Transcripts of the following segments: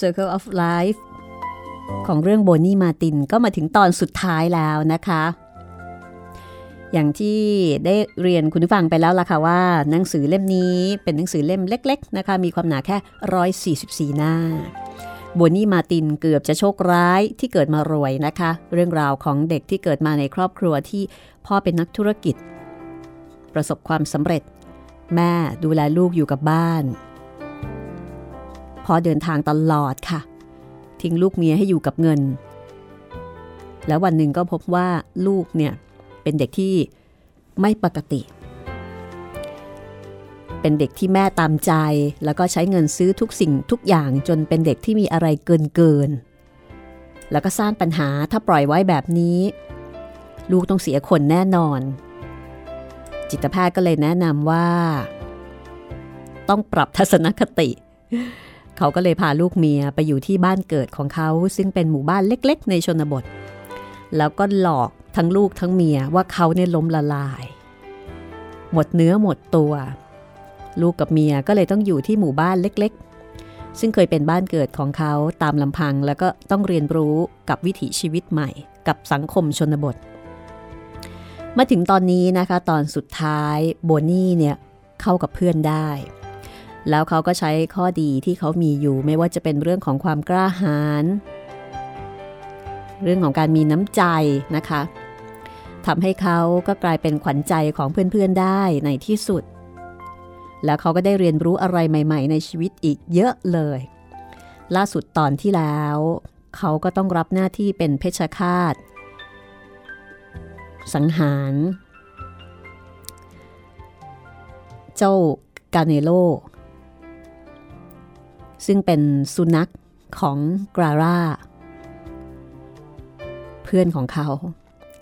Circle of Life ของเรื่องโบนี่มาตินก็มาถึงตอนสุดท้ายแล้วนะคะ อย่างที่ได้เรียนคุณผู้ฟังไปแล้วล่ะค่ะว่า หนังสือเล่มนี้เป็นหนังสือเล่มเล็ก ๆ นะคะ มีความหนาแค่ 144 หน้าโบนี่มาตินเกือบจะโชคร้ายที่เกิดมารวยนะคะ เรื่องราวของเด็กที่เกิดมาในครอบครัวที่พ่อเป็นนักธุรกิจ ประสบความสำเร็จ แม่ดูแลลูกอยู่กับบ้าน อเดินทางตลอดค่ะ ทิ้งลูกเมียให้อยู่กับเงิน แล้ววันหนึ่งก็พบว่าลูกเนี่ยเป็นเด็กที่ไม่ปกติ เป็นเด็กที่แม่ตามใจ แล้วก็ใช้เงินซื้อทุกสิ่งทุกอย่างจนเป็นเด็กที่มีอะไรเกินเกิน แล้วก็สร้างปัญหาถ้าปล่อยไว้แบบนี้ ลูกต้องเสียคนแน่นอน จิตแพทย์ก็เลยแนะนำว่า ต้องปรับทัศนคติ เขาก็เลยพาลูกเมียไปอยู่ที่บ้านเกิดของเขา ซึ่งเป็นหมู่บ้านเล็กๆ ในชนบท แล้วก็หลอกทั้งลูกทั้งเมียว่าเขาเนี่ยล้มละลาย หมดเนื้อหมดตัว ลูกกับเมียก็เลยต้องอยู่ที่หมู่บ้านเล็กๆ ซึ่งเคยเป็นบ้านเกิดของเขาตามลำพังแล้วก็ต้องเรียนรู้กับวิถีชีวิตใหม่ กับสังคมชนบท มาถึงตอนนี้นะคะ ตอนสุดท้ายโบนี่เนี่ยเข้ากับเพื่อนได้ แล้วเขาก็ใช้ข้อดีที่เขามีอยู่ไม่ว่าจะเป็นเรื่องของความกล้าหาญเรื่องของการมีน้ำใจนะคะทำให้เขาก็กลายเป็นขวัญใจของเพื่อนๆได้ในที่สุด แล้วเขาก็ได้เรียนรู้อะไรใหม่ ๆ ในชีวิตอีกเยอะเลย ล่าสุดตอนที่แล้ว เขาก็ต้องรับหน้าที่เป็นเพชฌฆาต สังหาร เจ้ากาเนโล ซึ่งเป็นสุนัขของกราร่าเพื่อนของเขา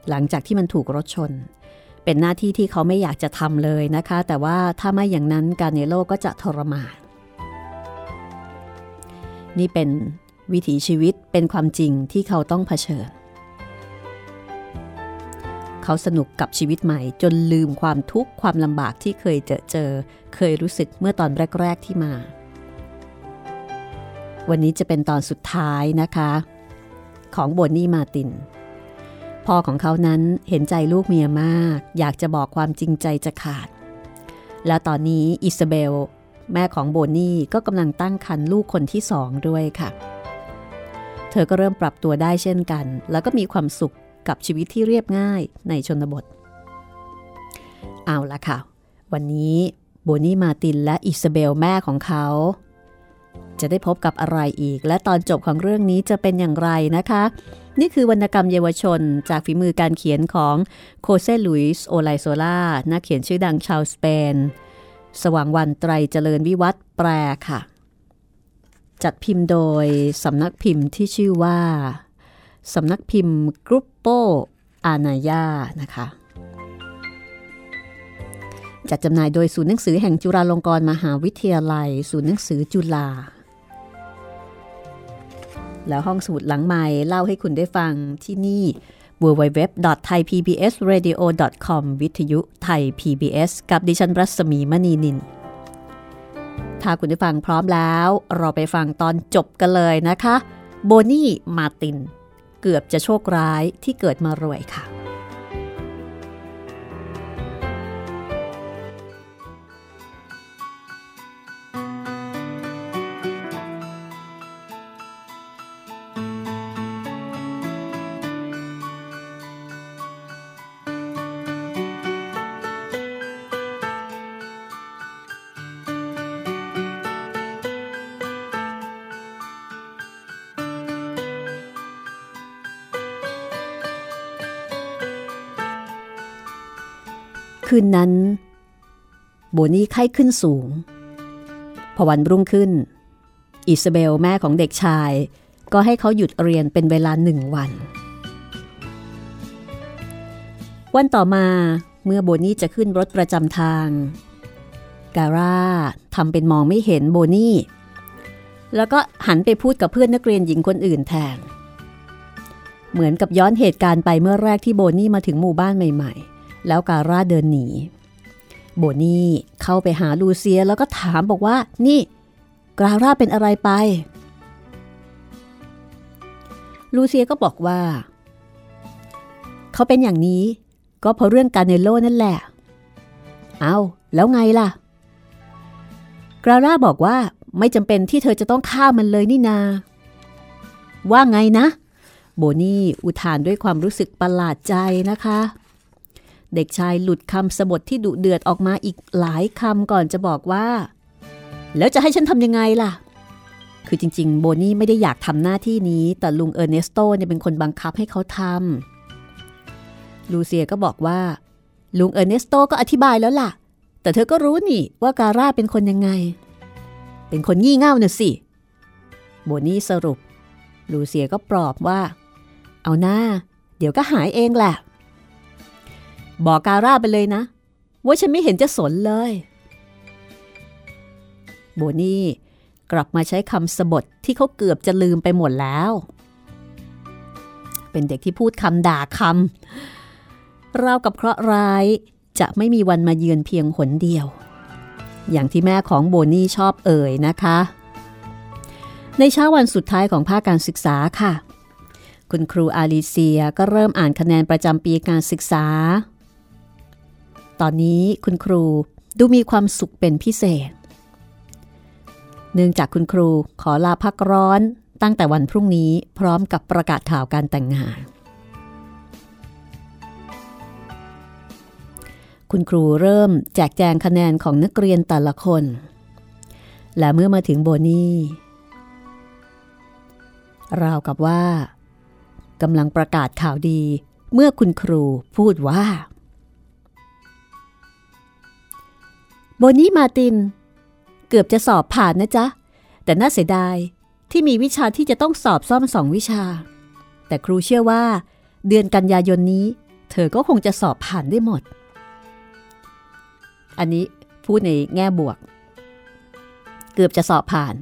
หลังจากที่มันถูกรถชน เป็นหน้าที่ที่เขาไม่อยากจะทำเลยนะคะ แต่ว่าถ้าไม่อย่างนั้นกาเนโลก็จะทรมานนี่เป็นวิถีชีวิตเป็นความจริงที่เขาต้องเผชิญ เขาสนุกกับชีวิตใหม่จนลืมความทุกข์ความลำบากที่เคยเจอเจอ เคยรู้สึกเมื่อตอนแรก ๆที่มา วันนี้จะเป็นตอนสุดท้ายนะคะ ของโบนี่มาติน พ่อของเขานั้นเห็นใจลูกเมียมาก อยากจะบอกความจริงใจจะขาด แล้วตอนนี้อิซาเบล แม่ของโบนี่ก็กำลังตั้งครรภ์ลูกคนที่สองด้วยค่ะ เธอก็เริ่มปรับตัวได้เช่นกัน แล้วก็มีความสุขกับชีวิตที่เรียบง่ายในชนบท เอาละค่ะ วันนี้โบนี่มาตินและอิซาเบลแม่ของเขา จะได้พบกับอะไรอีก และตอนจบของเรื่องนี้จะเป็นอย่างไรนะคะ นี่คือวรรณกรรมเยาวชน จากฝีมือการเขียนของโฆเซลุยส์โอไลโซล่านักเขียนชื่อดังชาวสเปน สว่างวันไตรเจริญวิวัฒน์แปลค่ะ จัดพิมพ์โดยสำนักพิมพ์ที่ชื่อว่าสำนักพิมพ์กรุ๊ปโปอานาญานะคะจัดจำหน่ายโดยศูนย์หนังสือแห่งจุฬาลงกรณ์มหาวิทยาลัย ศูนย์หนังสือจุฬา แล้วห้องสมุดหลังใหม่เล่าให้คุณได้ฟังที่นี่ www.thaipbsradio.com วิทยุไทย PBS กับดิฉันรัศมีมณีนิน ถ้าคุณได้ฟังพร้อมแล้ว เราไปฟังตอนจบกันเลยนะคะ โบนี่ มาติน เกือบจะโชคร้ายที่เกิดมารวยค่ะ คืนนั้น โบนี่ไข้ขึ้นสูง พอวันรุ่งขึ้น อิซาเบลแม่ของเด็กชาย ก็ให้เขาหยุดเรียนเป็นเวลาหนึ่งวัน วันต่อมาเมื่อโบนี่จะขึ้นรถประจำทาง การ่าทำเป็นมองไม่เห็นโบนี่ แล้วก็หันไปพูดกับเพื่อนนักเรียนหญิงคนอื่นแทน เหมือนกับย้อนเหตุการณ์ไปเมื่อแรกที่โบนี่มาถึงหมู่บ้านใหม่ๆ แล้วการ่าเดินหนี โบนี่เข้าไปหาลูเซียแล้วก็ถามบอกว่า นี่การ่าเป็นอะไรไป ลูเซียก็บอกว่า เขาเป็นอย่างนี้ ก็เพราะเรื่องการเนโลนั่นแหละ เอาแล้วไงล่ะกราล่าบอกว่าไม่จำเป็นที่เธอจะต้องฆ่ามันเลยนี่นา ว่าไงนะ โบนี่อุทานด้วยความรู้สึกประหลาดใจนะคะ เด็กชายหลุดคำสบถที่ดุเดือดออกมาอีกหลายคำก่อนจะบอกว่า แล้วจะให้ฉันทำยังไงล่ะ คือจริง ๆ โบนี่ไม่ได้อยากทำหน้าที่นี้ แต่ลุงเออร์เนสโตเนี่ยเป็นคนบังคับให้เขาทำลูเซียก็บอกว่า ลุงเออร์เนสโตก็อธิบายแล้วล่ะ แต่เธอก็รู้นี่ว่าการ่าเป็นคนยังไง เป็นคนงี่เง่าน่ะสิโบนี่สรุป ลูเซียก็ปลอบว่า เอาหน้า เดี๋ยวก็หายเองแหละ บอกการ่าไปเลยนะ ว่าฉันไม่เห็นจะสนเลย โบนี่กลับมาใช้คำสบทที่เขาเกือบจะลืมไปหมดแล้ว เป็นเด็กที่พูดคำด่าคำราวกับเคราะห์ร้ายจะไม่มีวันมาเยือนเพียงหนเดียว อย่างที่แม่ของโบนี่ชอบเอ่ยนะคะ ในเช้าวันสุดท้ายของภาคการศึกษาค่ะ คุณครูอาลิเซียก็เริ่มอ่านคะแนนประจำปีการศึกษา ตอนนี้คุณครูดูมีความสุขเป็นพิเศษ เนื่องจากคุณครูขอลาพักร้อนตั้งแต่วันพรุ่งนี้พร้อมกับประกาศข่าวการแต่งงาน คุณครูเริ่มแจกแจงคะแนนของนักเรียนแต่ละคน และเมื่อมาถึงโบนี่ราวกับว่ากำลังประกาศข่าวดีเมื่อคุณครูพูดว่า โบนี่มาติน เกือบจะสอบผ่านนะจ๊ะ แต่น่าเสียดายที่มีวิชาที่จะต้องสอบซ่อมสองวิชา แต่ครูเชื่อว่า เดือนกันยายนนี้ เธอก็คงจะสอบผ่านได้หมด อันนี้พูดในแง่บวก เกือบจะสอบผ่าน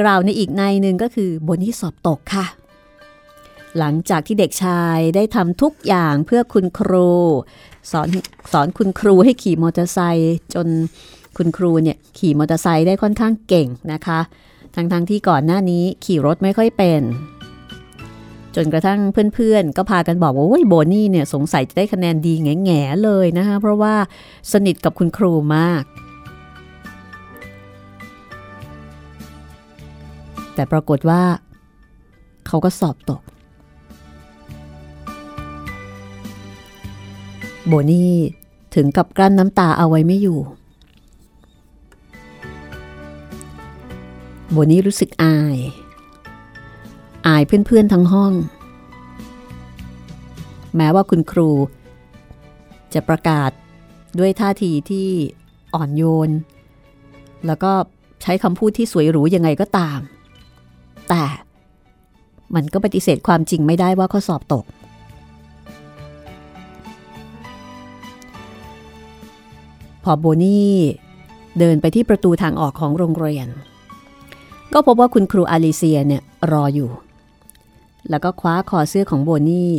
กล่าวในอีกในหนึ่งก็คือโบนี่สอบตกค่ะ หลังจากที่เด็กชายได้ทำทุกอย่างเพื่อคุณครูสอนสอนคุณครูให้ขี่มอเตอร์ไซค์จนคุณครูเนี่ยขี่มอเตอร์ไซค์ได้ค่อนข้างเก่งนะคะ ทั้งๆทที่ก่อนหน้านี้ขี่รถไม่ค่อยเป็น จนกระทั่งเพื่อนๆ ก็พากันบอกว่าโอ้ยโบนี่เนี่ยสงสัยจะได้คะแนนดีแง่ๆเลยนะคะเพราะว่าสนิทกับคุณครูมาก แต่ปรากฏว่า เขาก็สอบตก โบนี่ถึงกับกลั้นน้ำตาเอาไว้ไม่อยู่ โบนี่รู้สึกอาย อายเพื่อนๆทั้งห้อง แม้ว่าคุณครู จะประกาศด้วยท่าทีที่อ่อนโยน แล้วก็ใช้คำพูดที่สวยหรูยังไงก็ตาม แต่มันก็ปฏิเสธความจริงไม่ได้ว่าเขาสอบตก พอโบนี่เดินไปที่ประตูทางออกของโรงเรียน ก็พบว่าคุณครูอาลิเซียเนี่ยรออยู่ แล้วก็คว้าคอเสื้อของโบนี่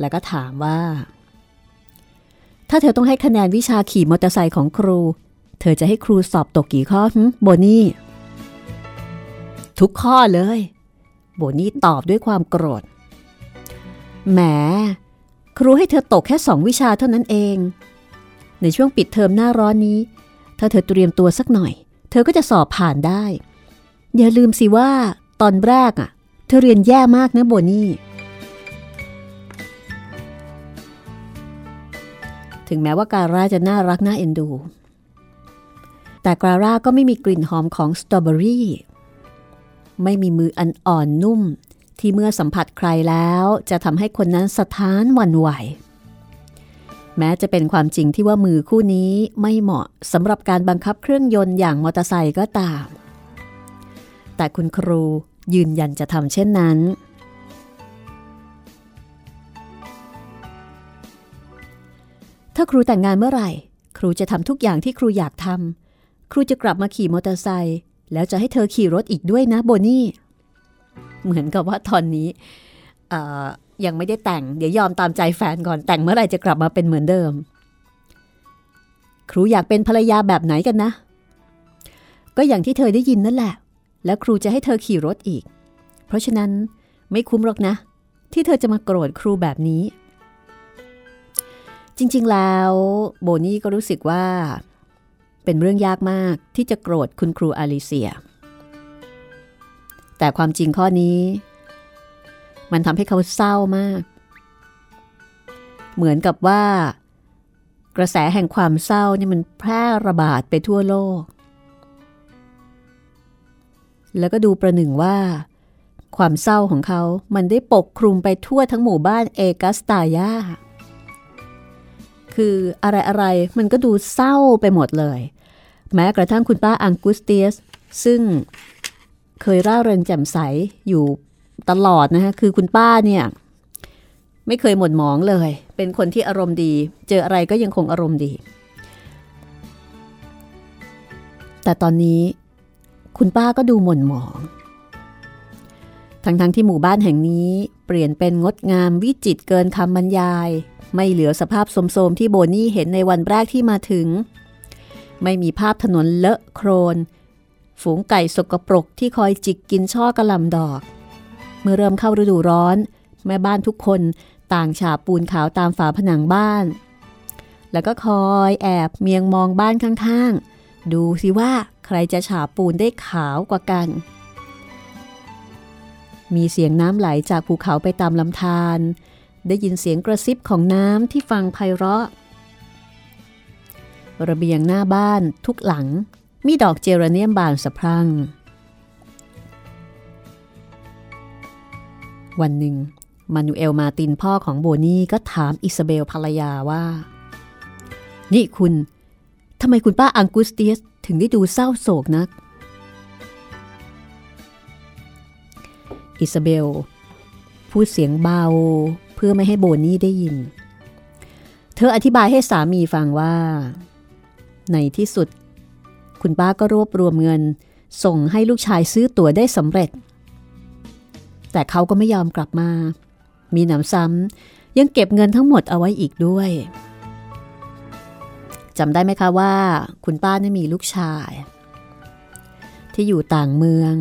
แล้วก็ถามว่า ถ้าเธอต้องให้คะแนนวิชาขี่มอเตอร์ไซค์ของครู เธอจะให้ครูสอบตกกี่ข้อหึโบนี่ ทุกข้อเลย โบนี่ตอบด้วยความโกรธ แหม ครูให้เธอตกแค่สองวิชาเท่านั้นเอง ในช่วงปิดเทอมหน้าร้อนนี้ ถ้าเธอเตรียมตัวสักหน่อย เธอก็จะสอบผ่านได้ อย่าลืมสิว่าตอนแรกอะ เธอเรียนแย่มากนะโบนี่ ถึงแม้ว่าการ่าจะน่ารักน่าเอ็นดู แต่การ่าก็ไม่มีกลิ่นหอมของสตรอเบอรี่ไม่มีมืออันอ่อนนุ่ม ที่เมื่อสัมผัสใครแล้วจะทำให้คนนั้นสะท้านวันไหว แม้จะเป็นความจริงที่ว่ามือคู่นี้ไม่เหมาะสำหรับการบังคับเครื่องยนต์อย่างมอเตอร์ไซค์ก็ตาม แต่คุณครูยืนยันจะทำเช่นนั้น ถ้าครูแต่งงานเมื่อไหร่ ครูจะทำทุกอย่างที่ครูอยากทำครูจะกลับมาขี่มอเตอร์ไซค์แล้วจะให้เธอขี่รถอีกด้วยนะโบนี่ เหมือนกับว่าตอนนี้ ยังไม่ได้แต่ง เดี๋ยวยอมตามใจแฟนก่อนแต่งเมื่อไหร่จะกลับมาเป็นเหมือนเดิม ครูอยากเป็นภรรยาแบบไหนกันนะ ก็อย่างที่เธอได้ยินนั่นแหละ แล้วครูจะให้เธอขี่รถอีก เพราะฉะนั้นไม่คุ้มหรอกนะ ที่เธอจะมาโกรธครูแบบนี้ จริง ๆ แล้วโบนี่ก็รู้สึกว่า เป็นเรื่องยากมากที่จะโกรธคุณครูอาลิเซีย แต่ความจริงข้อนี้ มันทำให้เขาเศร้ามาก เหมือนกับว่า กระแสแห่งความเศร้านี่มันแพร่ระบาดไปทั่วโลก แล้วก็ดูประหนึ่งว่า ความเศร้าของเขามันได้ปกคลุมไปทั่วทั้งหมู่บ้านเอกัสตายาคืออะไรๆมันก็ดูเศร้าไปหมดเลย แม้กระทั่งคุณป้าอังกุสเตียส ซึ่งเคยร่าเริงแจ่มใสอยู่ ตลอดนะคะคือคุณป้าเนี่ยไม่เคยหม่นหมองเลย เป็นคนที่อารมณ์ดี เจออะไรก็ยังคงอารมณ์ดี แต่ตอนนี้คุณป้าก็ดูหม่นหมอง ทั้งๆทที่หมู่บ้านแห่งนี้เปลี่ยนเป็นงดงามวิจิตเกินคำบรรยาย ไม่เหลือสภาพสมโสมที่โบนี่เห็นในวันแรกที่มาถึง ไม่มีภาพถนนเลอะโครน ฝูงไก่สกปรกที่คอยจิกกินช่อกระลำดอก เมื่อเริ่มเข้าฤดูร้อน แม่บ้านทุกคนต่างฉาบปูนขาวตามฝาผนังบ้าน แล้วก็คอยแอบเมียงมองบ้านข้างๆ ดูสิว่าใครจะฉาบปูนได้ขาวกว่ากัน มีเสียงน้ำไหลจากภูเขาไปตามลำธารได้ยินเสียงกระซิบของน้ำที่ฟังไพเราะ ระเบียงหน้าบ้านทุกหลังมีดอกเจรเนียมบานสะพรั่ง วันหนึ่งมานูเอลมาตินพ่อของโบนี่ก็ถามอิซาเบลภรรยาว่า นี่คุณทำไมคุณป้าอังกุสเตียสถึงได้ดูเศร้าโศกนัก อิซาเบล พูดเสียงเบาเพื่อไม่ให้โบนี่ได้ยิน เธออธิบายให้สามีฟังว่า ในที่สุด คุณป้าก็รวบรวมเงิน ส่งให้ลูกชายซื้อตั๋วได้สำเร็จ แต่เขาก็ไม่ยอมกลับมา มีหนำซ้ำยังเก็บเงินทั้งหมดเอาไว้อีกด้วยจำได้ไหมคะว่า คุณป้านี่มีลูกชาย ที่อยู่ต่างเมือง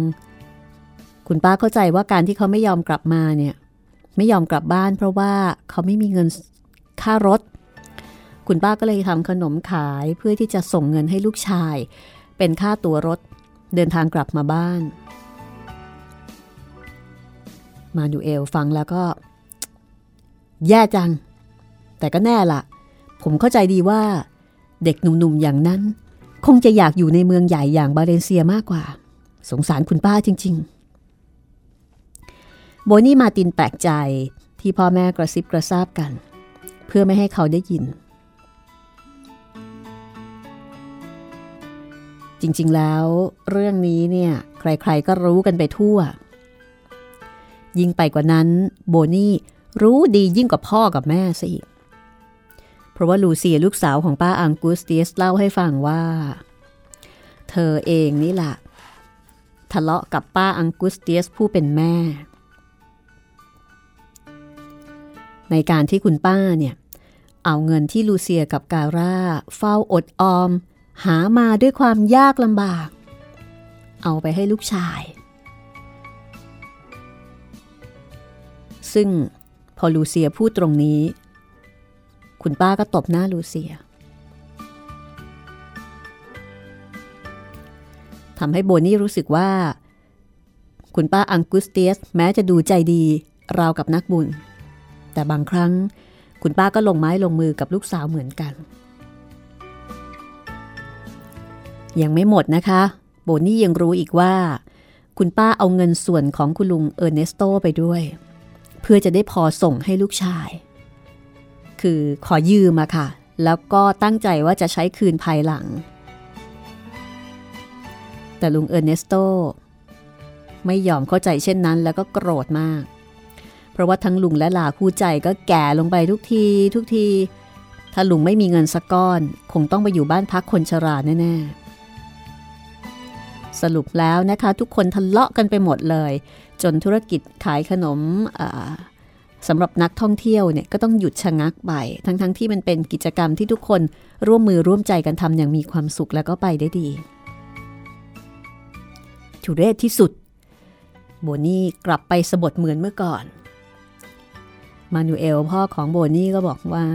คุณป้าเข้าใจว่าการที่เขาไม่ยอมกลับมาเนี่ยไม่ยอมกลับบ้านเพราะว่าเขาไม่มีเงินค่ารถ คุณป้าก็เลยทำขนมขายเพื่อที่จะส่งเงินให้ลูกชาย เป็นค่าตัวรถ เดินทางกลับมาบ้าน มาดูเอลฟังแล้วก็ แย่จัง แต่ก็แน่ละผมเข้าใจดีว่า เด็กหนุ่มๆอย่างนั้น คงจะอยากอยู่ในเมืองใหญ่อย่างบาเลเซียมากกว่า สงสารคุณป้าจริง ๆ โบนี่มาตินแปลกใจที่พ่อแม่กระซิบกระซาบกัน เพื่อไม่ให้เขาได้ยิน จริงๆแล้ว เรื่องนี้เนี่ย ใครๆก็รู้กันไปทั่ว ยิ่งไปกว่านั้น โบนี่รู้ดียิ่งกว่าพ่อกับแม่ซะอีก เพราะว่าลูเซียลูกสาวของป้าอังกุสเตียสเล่าให้ฟังว่า เธอเองนี่แหละทะเลาะกับป้าอังกุสเตียสผู้เป็นแม่ ในการที่คุณป้าเนี่ย เอาเงินที่ลูเซียกับการ่าเฝ้าอดออม หามาด้วยความยากลำบาก เอาไปให้ลูกชาย ซึ่งพอลูเซียพูดตรงนี้ คุณป้าก็ตบหน้าลูเซียทำให้โบนี่รู้สึกว่า คุณป้าอังกุสเตียสแม้จะดูใจดีราวกับนักบุญ แต่บางครั้งคุณป้าก็ลงไม้ลงมือกับลูกสาวเหมือนกัน ยังไม่หมดนะคะ โบนี่ยังรู้อีกว่า คุณป้าเอาเงินส่วนของคุณลุงเออร์เนสโตไปด้วย เพื่อจะได้พอส่งให้ลูกชาย คือขอยืมมาค่ะ แล้วก็ตั้งใจว่าจะใช้คืนภายหลัง แต่ลุงเออร์เนสโตไม่ยอมเข้าใจเช่นนั้นแล้วก็โกรธมาก เพราะว่าทั้งลุงและหลาคู่ใจก็แก่ลงไปทุกทีทุกที ถ้าลุงไม่มีเงินสักก้อน คงต้องไปอยู่บ้านพักคนชราแน่ๆสรุปแล้วนะคะทุกคนทะเลาะกันไปหมดเลย จนธุรกิจขายขนมสำหรับนักท่องเที่ยวเนี่ยก็ต้องหยุดชะงักไป ทั้งๆทที่มันเป็นกิจกรรมที่ทุกคนร่วมมือร่วมใจกันทำอย่างมีความสุขแล้วก็ไปได้ดีทุเรศที่สุด โบนี่กลับไปสบทเหมือนเมื่อก่อน มานูเอลพ่อของโบนี่ก็บอกว่า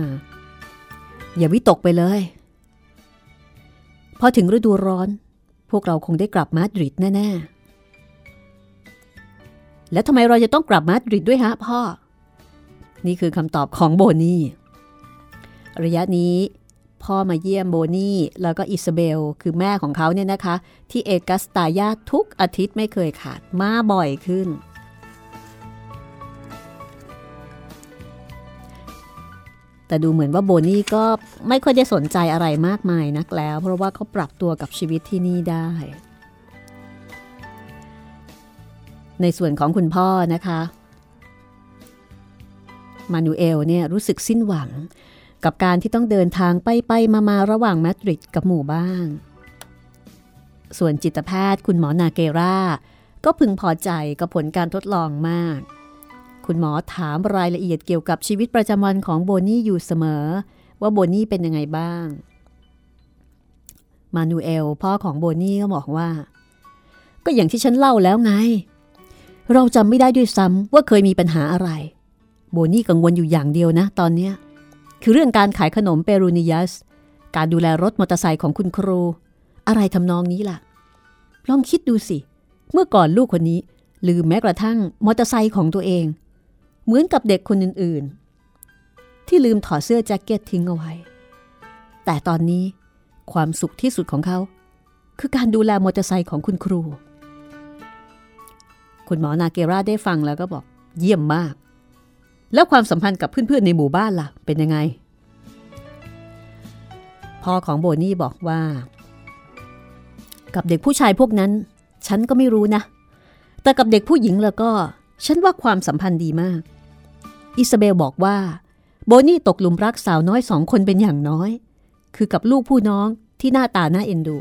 อย่าวิตกไปเลย พอถึงฤดูร้อน พวกเราคงได้กลับมาดริดแน่ แล้วทำไมเราจะต้องกลับมาดริดด้วยฮะพ่อ นี่คือคำตอบของโบนี่ ระยะนี้พ่อมาเยี่ยมโบนี่แล้วก็อิซาเบล คือแม่ของเขาเนี่ยนะคะ ที่เอกัสตายาทุกอาทิตย์ไม่เคยขาดมาบ่อยขึ้น แต่ดูเหมือนว่าโบนี่ก็ไม่ค่อยได้สนใจอะไรมากมายนักแล้ว เพราะว่าเขาปรับตัวกับชีวิตที่นี่ได้ ในส่วนของคุณพ่อนะคะมานูเอลเนี่ยรู้สึกสิ้นหวัง กับการที่ต้องเดินทางไปไปมามาระหว่างมาดริดกับหมู่บ้าน ส่วนจิตแพทย์คุณหมอนาเกราก็พึงพอใจกับผลการทดลองมาก คุณหมอถามรายละเอียดเกี่ยวกับชีวิตประจำวันของโบนี่อยู่เสมอ ว่าโบนี่เป็นยังไงบ้าง มานูเอลพ่อของโบนี่ก็บอกว่า ก็อย่างที่ฉันเล่าแล้วไง เราจำไม่ได้ด้วยซ้ำว่าเคยมีปัญหาอะไร โบนี่กังวลอยู่อย่างเดียวนะตอนเนี้ยคือเรื่องการขายขนมเปรูนิยัส การดูแลรถมอเตอร์ไซค์ของคุณครู อะไรทำนองนี้ล่ะ ลองคิดดูสิ เมื่อก่อนลูกคนนี้ ลืมแม้กระทั่งมอเตอร์ไซค์ของตัวเอง เหมือนกับเด็กคนอื่นๆ ที่ลืมถอดเสื้อแจ็คเก็ตทิ้งเอาไว้ แต่ตอนนี้ความสุขที่สุดของเขา คือการดูแลมอเตอร์ไซค์ของคุณครู คุณหมอนาเกราได้ฟังแล้วก็บอก เยี่ยมมาก แล้วความสัมพันธ์กับเพื่อนๆในหมู่บ้านล่ะ เป็นยังไง พ่อของโบนี่บอกว่า กับเด็กผู้ชายพวกนั้น ฉันก็ไม่รู้นะ แต่กับเด็กผู้หญิงแล้วก็ ฉันว่าความสัมพันธ์ดีมาก อิซาเบลบอกว่า โบนี่ตกหลุมรักสาวน้อยสองคนเป็นอย่างน้อย คือกับลูกผู้น้องที่หน้าตาน่าเอ็นดู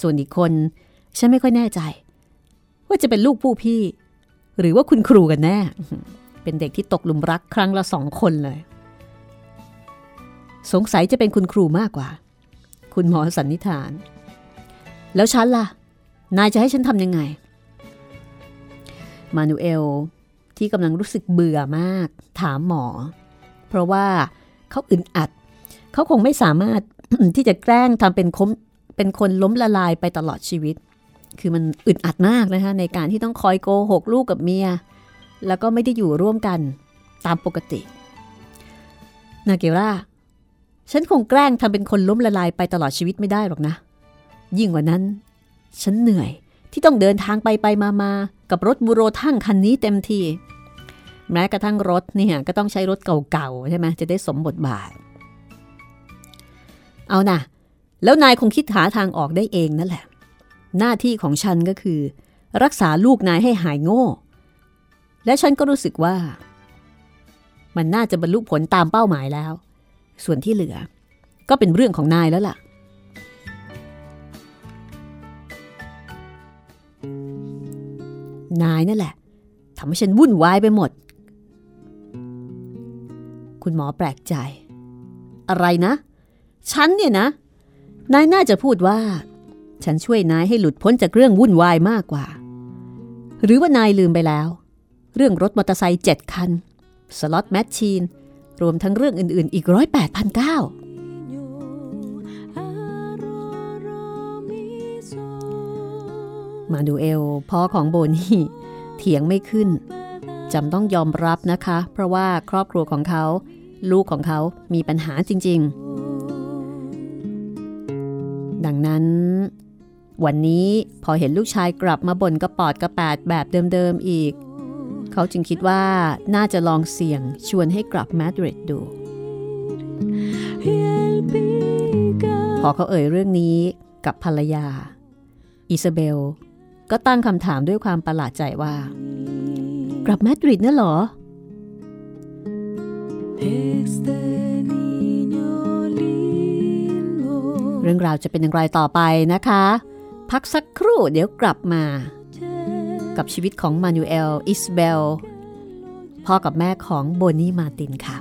ส่วนอีกคน ฉันไม่ค่อยแน่ใจ ว่าจะเป็นลูกผู้พี่ หรือว่าคุณครูกันแน่ เป็นเด็กที่ตกหลุมรักครั้งละสองคนเลย สงสัยจะเป็นคุณครูมากกว่า คุณหมอสันนิษฐาน แล้วฉันล่ะ นายจะให้ฉันทำยังไง มานูเอลที่กำลังรู้สึกเบื่อมาก ถามหมอ เพราะว่าเขาอึดอัด เขาคงไม่สามารถที่จะแกล้งทำเป็นคมเป็นคนล้มละลายไปตลอดชีวิต คือมันอึดอัดมากนะคะในการที่ต้องคอยโกหกลูกกับเมีย แล้วก็ไม่ได้อยู่ร่วมกันตามปกติ นาเกล่าฉันคงแกล้งทำเป็นคนล้มละลายไปตลอดชีวิตไม่ได้หรอกนะ ยิ่งกว่านั้น ฉันเหนื่อยที่ต้องเดินทางไปไปมามากับรถบูโรทั้งคันนี้เต็มทีแม้กระทั่งรถเนี่ยก็ต้องใช้รถเก่าๆใช่ไหมจะได้สมบทบาท เอานะแล้วนายคงคิดหาทางออกได้เองนั่นแหละ หน้าที่ของฉันก็คือ รักษาลูกนายให้หายโง่ และฉันก็รู้สึกว่า มันน่าจะบรรลุผลตามเป้าหมายแล้ว ส่วนที่เหลือ ก็เป็นเรื่องของนายแล้วล่ะ นายนั่นแหละทำให้ฉันวุ่นวายไปหมด คุณหมอแปลกใจ อะไรนะ ฉันเนี่ยนะ นายน่าจะพูดว่า ฉันช่วยนายให้หลุดพ้นจากเรื่องวุ่นวายมากกว่า หรือว่านายลืมไปแล้ว เรื่องรถมอเตอร์ไซค์เจ็ดคัน สล็อตแมชชีน รวมทั้งเรื่องอื่น ๆ อีกร้อยแปดพันเก้ามาดูเอลพ่อของโบนี่เถียงไม่ขึ้นจำต้องยอมรับนะคะ เพราะว่าครอบครัวของเขา ลูกของเขามีปัญหาจริง ๆ ดังนั้น วันนี้พอเห็นลูกชายกลับมาบ่นกระปอดกระแปดแบบเดิมๆอีก เขาจึงคิดว่าน่าจะลองเสี่ยงชวนให้กลับมาดริดดู พอเขาเอ่ยเรื่องนี้กับภรรยา อิซาเบล ก็ตั้งคำถามด้วยความประหลาดใจว่า กลับมาดริดน่ะหรอ เรื่องราวจะเป็นอย่างไรต่อไปนะคะ พักสักครู่เดี๋ยวกลับมา กับชีวิตของมานูเอล อิสเบล พ่อกับแม่ของโบนี่มาตินค่ะ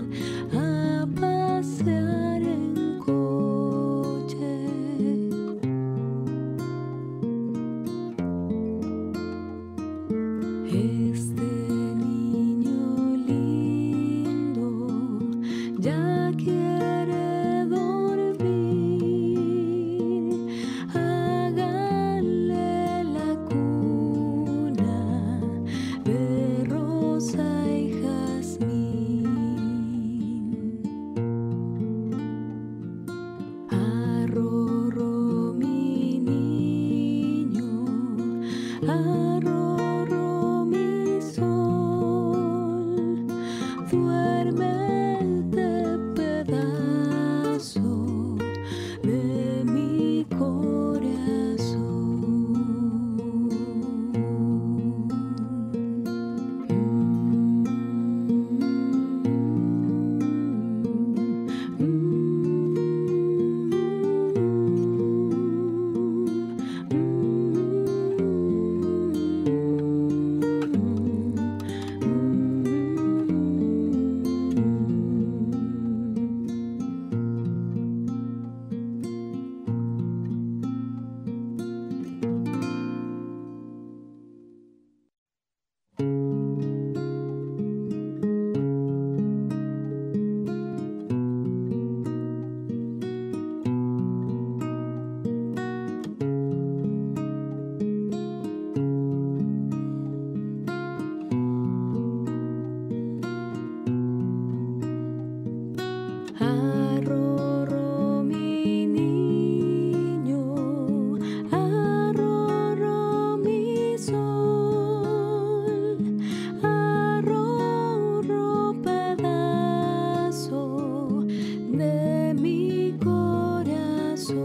mi corazón.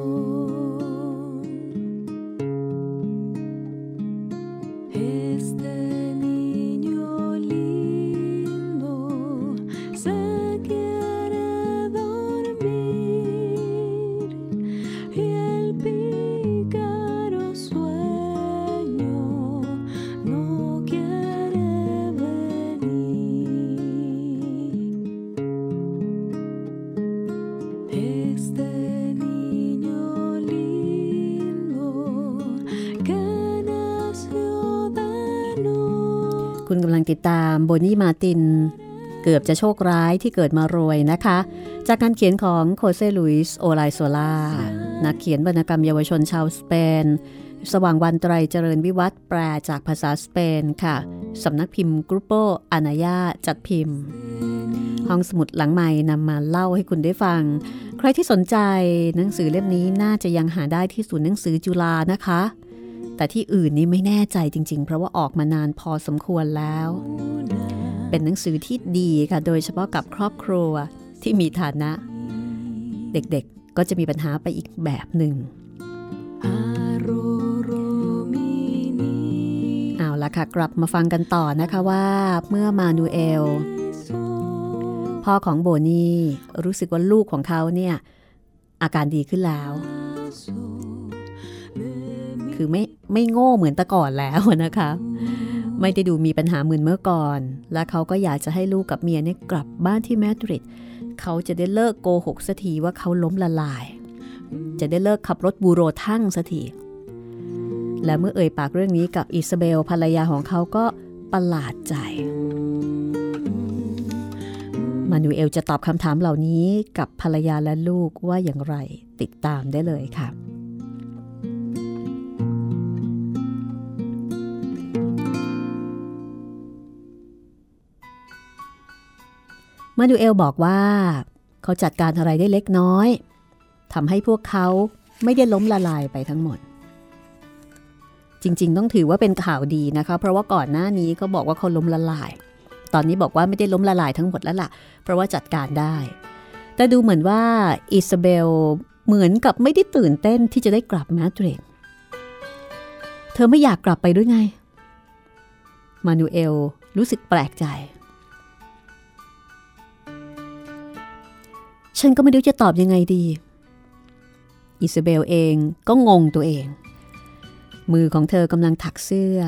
ามโบนี่มาติน เกือบจะโชคร้ายที่เกิดมารวยนะคะ จากการเขียนของโคเซลุยส์โอไลโซลานักเขียนวรรณกรรมเยาวชนชาวสเปน สว่างวันไตรเจริญวิวัฒน์แปลจากภาษาสเปนค่ะ สำนักพิมพ์กรุปโปอานายาจัดพิมพ์ ห้องสมุดหลังใหม่นำมาเล่าให้คุณได้ฟัง ใครที่สนใจหนังสือเล่มนี้น่าจะยังหาได้ที่ศูนย์หนังสือจุฬานะคะ แต่ที่อื่นนี้ไม่แน่ใจจริง ๆ เพราะว่าออกมานานพอสมควรแล้ว เป็นหนังสือที่ดีค่ะ โดยเฉพาะกับครอบครัวที่มีฐานะ เด็กๆก็จะมีปัญหาไปอีกแบบหนึ่งเอาละค่ะ กลับมาฟังกันต่อนะคะว่าเมื่อมานูเอล พ่อของโบนี่รู้สึกว่าลูกของเขาเนี่ยอาการดีขึ้นแล้ว คือไม่ไม่โง่เหมือนแต่ก่อนแล้วนะคะ ไม่ได้ดูมีปัญหาเหมือนเมื่อก่อน และเขาก็อยากจะให้ลูกกับเมียเนี่ยกลับบ้านที่มาดริดเขาจะได้เลิกโกหกสักทีว่าเขาล้มละลาย จะได้เลิกขับรถบูโรทั่งสักทีและเมื่อเอ่ยปากเรื่องนี้กับอิซาเบลภรรยาของเขาก็ประหลาดใจ มานูเอลจะตอบคำถามเหล่านี้กับภรรยาและลูกว่าอย่างไรติดตามได้เลยค่ะ มาดูเอลบอกว่า เขาจัดการอะไรได้เล็กน้อยทำให้พวกเขาไม่ได้ล้มละลายไปทั้งหมด จริง ๆ ต้องถือว่าเป็นข่าวดีนะคะ เพราะว่าก่อนหน้านี้เขาบอกว่าเขาล้มละลาย ตอนนี้บอกว่าไม่ได้ล้มละลายทั้งหมดแล้วล่ะ เพราะว่าจัดการได้ แต่ดูเหมือนว่าอิซาเบลเหมือนกับไม่ได้ตื่นเต้นที่จะได้กลับมาดริดเธอไม่อยากกลับไปด้วยไง มานูเอลรู้สึกแปลกใจ ฉันก็ไม่รู้จะตอบยังไงดี อิซาเบลเองก็งงตัวเอง มือของเธอกำลังถักเสื้อ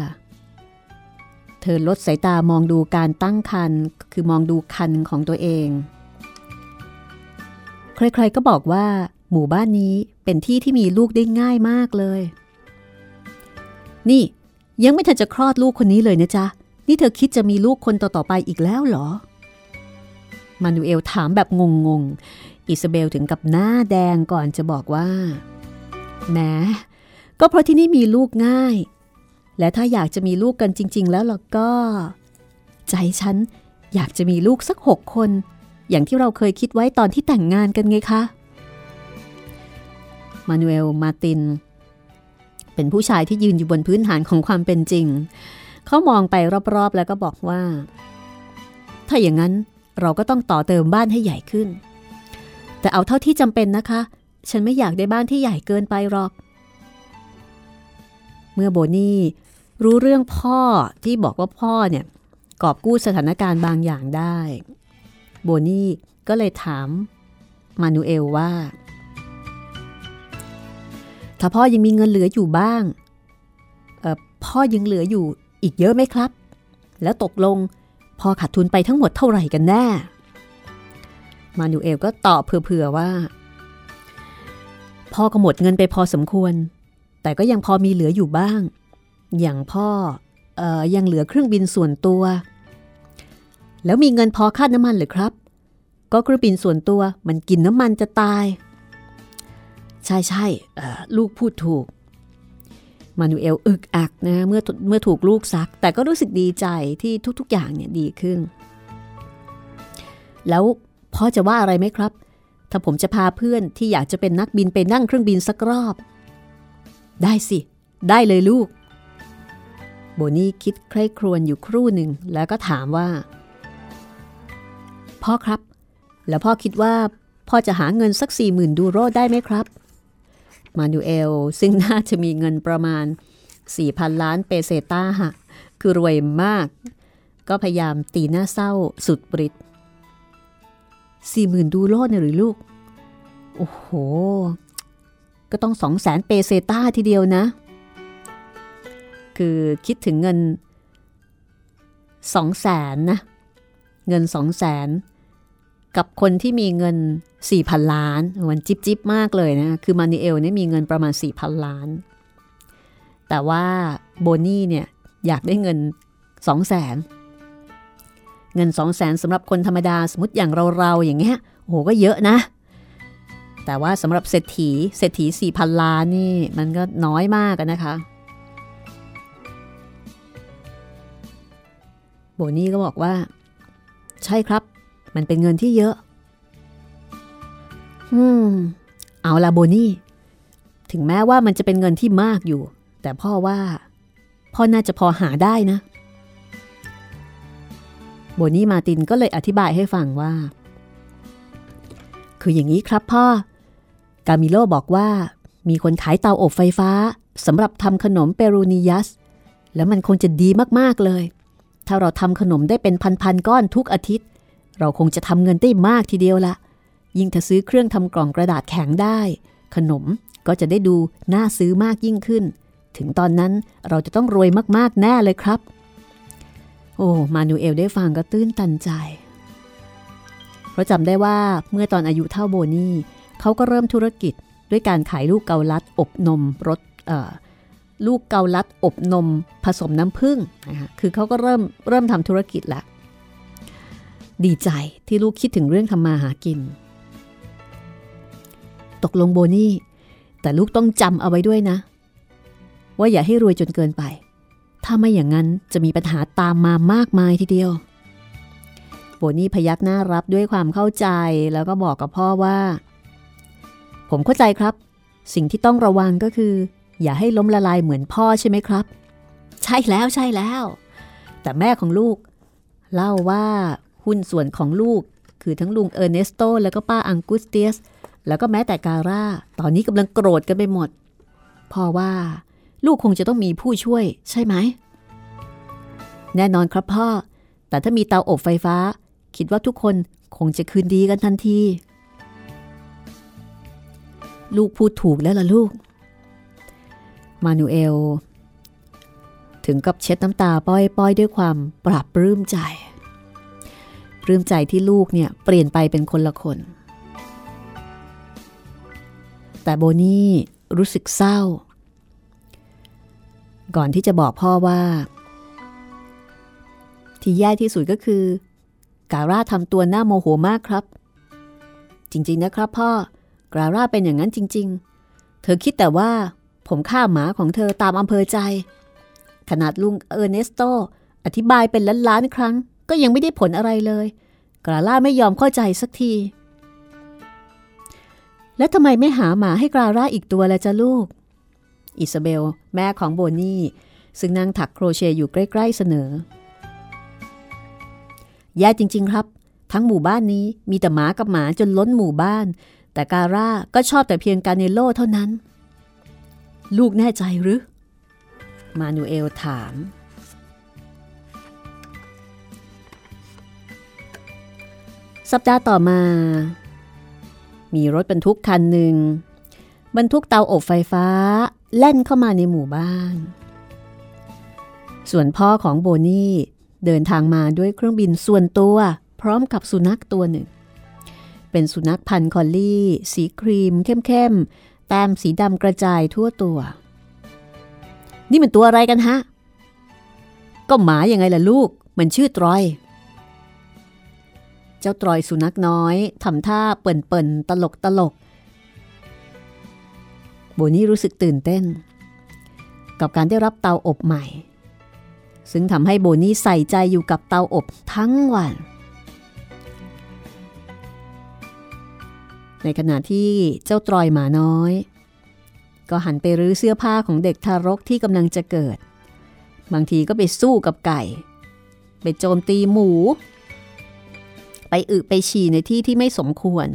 เธอลดสายตามองดูการตั้งคันคือมองดูคันของตัวเอง ใครๆก็บอกว่า หมู่บ้านนี้เป็นที่ที่มีลูกได้ง่ายมากเลย นี่ยังไม่ทันจะคลอดลูกคนนี้เลยนะจ๊ะ นี่เธอคิดจะมีลูกคนต่อๆไปอีกแล้วเหรอ มานูเอลถามแบบงงๆ อิซาเบลถึงกับหน้าแดงก่อนจะบอกว่าแหมก็เพราะที่นี่มีลูกง่าย และถ้าอยากจะมีลูกกันจริง ๆ แล้วล่ะก็ ใจฉันอยากจะมีลูกสักหกคน อย่างที่เราเคยคิดไว้ตอนที่แต่งงานกันไงคะมานูเอลมาติน เป็นผู้ชายที่ยืนอยู่บนพื้นฐานของความเป็นจริง เขามองไปรอบๆแล้วก็บอกว่า ถ้าอย่างนั้น เราก็ต้องต่อเติมบ้านให้ใหญ่ขึ้น แต่เอาเท่าที่จำเป็นนะคะ ฉันไม่อยากได้บ้านที่ใหญ่เกินไปหรอก เมื่อโบนี่รู้เรื่องพ่อที่บอกว่าพ่อเนี่ยกอบกู้สถานการณ์บางอย่างได้ โบนี่ก็เลยถามมานูเอลว่า ถ้าพ่อยังมีเงินเหลืออยู่บ้าง พ่อยังเหลืออยู่อีกเยอะไหมครับ แล้วตกลง พ่อขาดทุนไปทั้งหมดเท่าไหร่กันแน่ มานูเอลก็ตอบเผื่อๆว่า พ่อก็หมดเงินไปพอสมควร แต่ก็ยังพอมีเหลืออยู่บ้าง อย่างพ่อเอ่อยังเหลือเครื่องบินส่วนตัว แล้วมีเงินพอค่าน้ำมันหรือครับ ก็เครื่องบินส่วนตัวมันกินน้ำมันจะตาย ใช่ใช่ลูกพูดถูก มานูเอลอึกอักนะเมื่อเมื่อถูกลูกซัก แต่ก็รู้สึกดีใจที่ทุกๆอย่างเนี่ยดีขึ้น แล้วพ่อจะว่าอะไรไหมครับ ถ้าผมจะพาเพื่อนที่อยากจะเป็นนักบินไปนั่งเครื่องบินสักรอบ ได้สิ ได้เลยลูก โบนี่คิดใคร่ครวญอยู่ครู่หนึ่งแล้วก็ถามว่า พ่อครับ แล้วพ่อคิดว่าพ่อจะหาเงินสักสี่หมื่นดูโรได้ไหมครับ มานูเอล ซึ่งน่าจะมีเงินประมาณ 4,000 ล้านเปเซต้าคือรวยมาก ก็พยายามตีหน้าเศร้าสุดปริตสี่หมื่นดูโรเนี่ยหรือลูก โอ้โห ก็ต้องสองแสนเปเซต้าทีเดียวนะ คือคิดถึงเงินสองแสนนะ เงินสองแสนกับคนที่มีเงิน 4,000 ล้าน มันจิบจิบมากเลยนะ คือมานิเอลเนี่ยมีเงินประมาณ 4,000 ล้าน แต่ว่าโบนี่เนี่ยอยากได้เงิน 2 0 0แสนเงินสองแสนสำหรับคนธรรมดาสมมติอย่างเราๆอย่างเงี้ยโอ้โหก็เยอะนะ แต่ว่าสำหรับเศรษฐีเศรษฐีสี่พันล้านนี่มันก็น้อยมากนะคะโบนี่ก็บอกว่า ใช่ครับ มันเป็นเงินที่เยอะ อืม เอาละโบนี่ ถึงแม้ว่ามันจะเป็นเงินที่มากอยู่ แต่พ่อว่า พ่อน่าจะพอหาได้นะ โบนี่มาตินก็เลยอธิบายให้ฟังว่า คืออย่างนี้ครับพ่อ กามิโลบอกว่า มีคนขายเตาอบไฟฟ้าสำหรับทำขนมเปรูนิยัส แล้วมันคงจะดีมากๆเลย ถ้าเราทำขนมได้เป็นพันๆก้อนทุกอาทิตย์ เราคงจะทำเงินได้มากทีเดียวละ ยิ่งถ้าซื้อเครื่องทำกล่องกระดาษแข็งได้ ขนมก็จะได้ดูน่าซื้อมากยิ่งขึ้น ถึงตอนนั้นเราจะต้องรวยมากๆแน่เลยครับ โอ้ มานูเอลได้ฟังก็ตื้นตันใจ เพราะจำได้ว่าเมื่อตอนอายุเท่าโบนี่เขาก็เริ่มธุรกิจด้วยการขายลูกเกาลัดอบนมรสลูกเกาลัดอบนมผสมน้ำผึ้งนะคะคือเขาก็เริ่มเริ่มทำธุรกิจละ ดีใจที่ลูกคิดถึงเรื่องทำมาหากิน ตกลงโบนี่ แต่ลูกต้องจำเอาไว้ด้วยนะ ว่าอย่าให้รวยจนเกินไป ถ้าไม่อย่างนั้นจะมีปัญหาตามมามากมายทีเดียว โบนี่พยักหน้ารับด้วยความเข้าใจแล้วก็บอกกับพ่อว่า ผมเข้าใจครับ สิ่งที่ต้องระวังก็คือ อย่าให้ล้มละลายเหมือนพ่อใช่ไหมครับ ใช่แล้วใช่แล้ว แต่แม่ของลูก เล่าว่าหุ้นส่วนของลูกคือทั้งลุงเออร์เนสโต แล้วก็ป้าอังกุสเตียส แล้วก็แม้แต่การ่า ตอนนี้กำลังโกรธกันไปหมด พ่อว่า ลูกคงจะต้องมีผู้ช่วยใช่ไหม แน่นอนครับพ่อ แต่ถ้ามีเตาอบไฟฟ้า คิดว่าทุกคนคงจะคืนดีกันทันที ลูกพูดถูกแล้วล่ะลูก มานูเอล ถึงกับเช็ดน้ำตาป้อยๆด้วยความปรับปลื้มใจ ปลื้มใจที่ลูกเนี่ยเปลี่ยนไปเป็นคนละคน แต่โบนี่รู้สึกเศร้า ก่อนที่จะบอกพ่อว่า ที่แย่ที่สุดก็คือ การ่าทำตัวหน้าโมโหมากครับ จริงๆนะครับพ่อการ่าเป็นอย่างนั้นจริง ๆ เธอคิดแต่ว่าผมฆ่าหมาของเธอตามอำเภอใจ ขนาดลุงเออร์เนสโต อธิบายเป็นล้านๆครั้ง ก็ยังไม่ได้ผลอะไรเลยกราล่าไม่ยอมเข้าใจสักที แล้วทำไมไม่หาหมาให้กราล่าอีกตัวละจ้ะลูก อิซาเบล แม่ของโบนี่ ซึ่งนั่งถักโครเชต์อยู่ใกล้ ๆเสนอ แย่จริง ๆ ครับ ทั้งหมู่บ้านนี้มีแต่หมากับหมาจนล้นหมู่บ้าน แต่การ่าก็ชอบแต่เพียงการเนโลเท่านั้น ลูกแน่ใจหรือ มานูเอลถาม สัปดาห์ต่อมา มีรถบรรทุกคันหนึ่งบรรทุกเตาอบไฟฟ้าแล่นเข้ามาในหมู่บ้าน ส่วนพ่อของโบนี่เดินทางมาด้วยเครื่องบินส่วนตัว พร้อมกับสุนัขตัวหนึ่ง เป็นสุนัขพันธุ์คอลลี่ สีครีม เข้มๆ แต้มสีดำกระจายทั่วตัว นี่มันตัวอะไรกันฮะ ก็หมาอย่างไงล่ะลูก มันชื่อตรอย เจ้าตรอยสุนัขน้อยทำท่าเปิ่นๆตลกตลกโบนี่รู้สึกตื่นเต้น กับการได้รับเตาอบใหม่ ซึ่งทำให้โบนี่ใส่ใจอยู่กับเตาอบทั้งวัน ในขณะที่เจ้าตรอยหมาน้อย ก็หันไปรื้อเสื้อผ้าของเด็กทารกที่กำลังจะเกิด บางทีก็ไปสู้กับไก่ ไปโจมตีหมู ไปอึไปฉี่ในที่ที่ไม่สมควร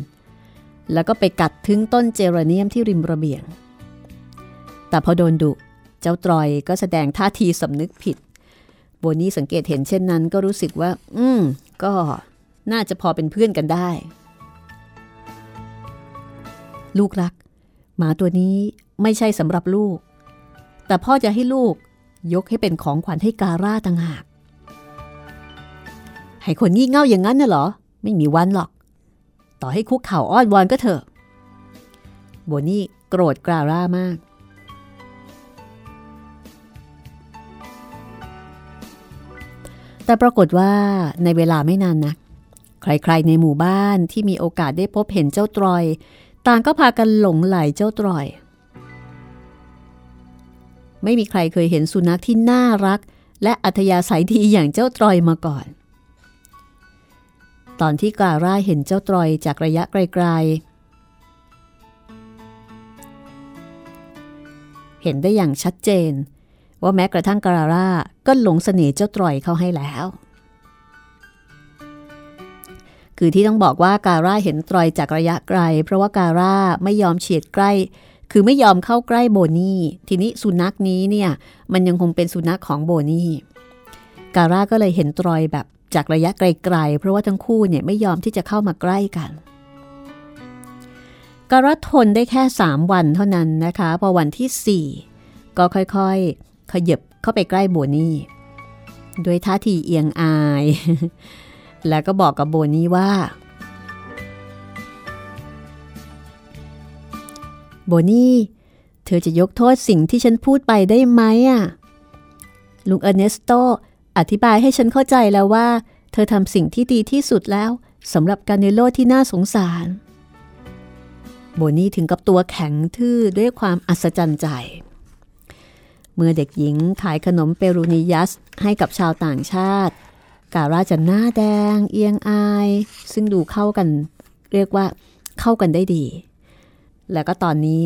แล้วก็ไปกัดถึงต้นเจรเนียมที่ริมระเบียง แต่พอโดนดุเจ้าตรอยก็แสดงท่าทีสำนึกผิด โบนี่สังเกตเห็นเช่นนั้นก็รู้สึกว่า อืม ก็น่าจะพอเป็นเพื่อนกันได้ ลูกรัก หมาตัวนี้ไม่ใช่สำหรับลูก แต่พ่อจะให้ลูกยกให้เป็นของขวัญให้การ่าต่างหาก ให้คนงี่เง่าอย่างนั้นน่ะเหรอ ไม่มีวันหรอก ต่อให้คุกเข่าอ้อนวอนก็เถอะ โบนี่โกรธกราร่ามาก แต่ปรากฏว่าในเวลาไม่นานนัก ใครๆในหมู่บ้านที่มีโอกาสได้พบเห็นเจ้าตรอย ต่างก็พากันหลงไหลเจ้าตรอย ไม่มีใครเคยเห็นสุนัขที่น่ารัก และอัธยาศัยดีอย่างเจ้าตรอยมาก่อน ตอนที่กาล่าเห็นเจ้าตรอยจากระยะไกลๆ เห็นได้อย่างชัดเจน ว่าแม้กระทั่งกาล่าก็หลงเสน่ห์เจ้าตรอยเข้าให้แล้ว คือที่ต้องบอกว่าการ่าเห็นตรอยจากระยะไกล เพราะว่าการ่าไม่ยอมเฉียดใกล้คือไม่ยอมเข้าใกล้โบนี่ ทีนี้สุนัขนี้เนี่ยมันยังคงเป็นสุนัขของโบนี่ การ่าก็เลยเห็นตรอยแบบ จากระยะไกลๆ เพราะว่าทั้งคู่เนี่ยไม่ยอมที่จะเข้ามาใกล้กันการ่าทนได้แค่ 3 วันเท่านั้นนะคะ พอวันที่ 4 ก็ค่อยๆ ขยับเข้าไปใกล้โบนี่ด้วยท่าทีเอียงอาย แล้วก็บอกกับโบนี่ว่า โบนี่เธอจะยกโทษสิ่งที่ฉันพูดไปได้ไหมอะลุงเอเนสโต อธิบายให้ฉันเข้าใจแล้วว่า เธอทำสิ่งที่ดีที่สุดแล้วสำหรับการเนโลที่น่าสงสาร โบนี่ถึงกับตัวแข็งทื่อด้วยความอัศจรรย์ใจ เมื่อเด็กหญิงขายขนมเปรูนิยัสให้กับชาวต่างชาติ การ่าจะหน้าแดง เอียงอาย ซึ่งดูเข้ากัน เรียกว่าเข้ากันได้ดี แล้วก็ตอนนี้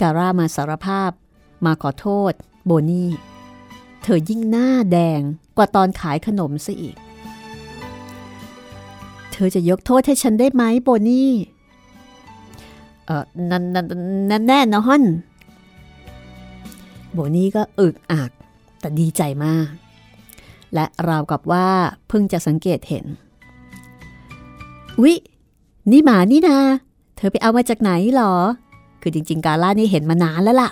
การ่ามาสารภาพ มาขอโทษ โบนี่ เธอยิ่งหน้าแดงกว่าตอนขายขนมซะอีก เธอจะยกโทษให้ฉันได้ไหมโบนี่เออนั่นนั่นนั่นแน่นอน โบนี่ก็อึกอักแต่ดีใจมาก และราวกับว่าเพิ่งจะสังเกตเห็น อุ๊ย นี่หมานี่นา เธอไปเอามาจากไหนหรอ คือจริง ๆ กาล่านี่เห็นมานานแล้วล่ะ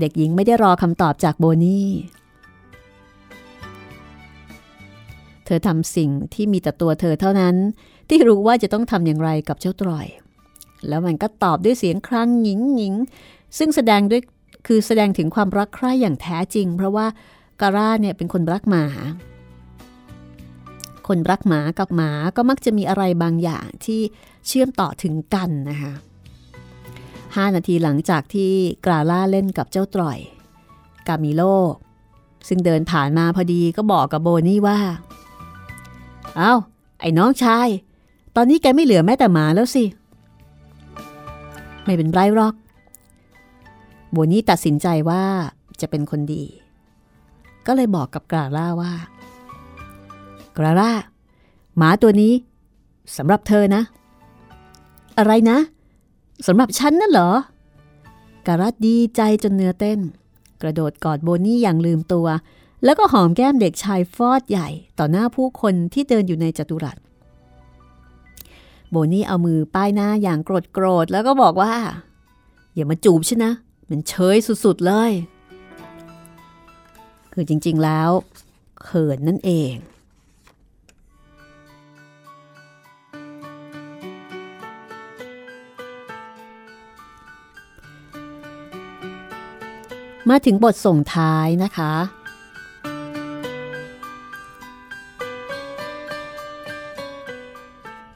เด็กหญิงไม่ได้รอคำตอบจากโบนี่ เธอทำสิ่งที่มีแต่ตัวเธอเท่านั้น ที่รู้ว่าจะต้องทำอย่างไรกับเจ้าตรอย แล้วมันก็ตอบด้วยเสียงครางหญิงหญิงซึ่งแสดงด้วยคือแสดงถึงความรักใคร่อย่างแท้จริง เพราะว่าการ่าเนี่ยเป็นคนรักหมา คนรักหมากับหมาก็มักจะมีอะไรบางอย่างที่เชื่อมต่อถึงกันนะคะ 5 นาทีหลังจากที่กราล่าเล่นกับเจ้าตรอย กามิโล ซึ่งเดินผ่านมาพอดีก็บอกกับโบนี่ว่า เอา้า ไอ้น้องชาย ตอนนี้แกไม่เหลือแม้แต่หมาแล้วสิ ไม่เป็นไรหรอก โบนี่ตัดสินใจว่าจะเป็นคนดี ก็เลยบอกกับกราล่าว่า กราล่าหมาตัวนี้สำหรับเธอนะ อะไรนะ สำหรับฉันน่ะเหรอการัดดีใจจนเนื้อเต้น กระโดดกอดโบนี่อย่างลืมตัว แล้วก็หอมแก้มเด็กชายฟอดใหญ่ ต่อหน้าผู้คนที่เดินอยู่ในจัตุรัส โบนี่เอามือป้ายหน้าอย่างโกรธโกรธแล้วก็บอกว่า อย่ามาจูบฉันนะ มันเฉยสุดๆเลย คือจริงๆแล้วเขินนั่นเอง มาถึงบทส่งท้ายนะคะ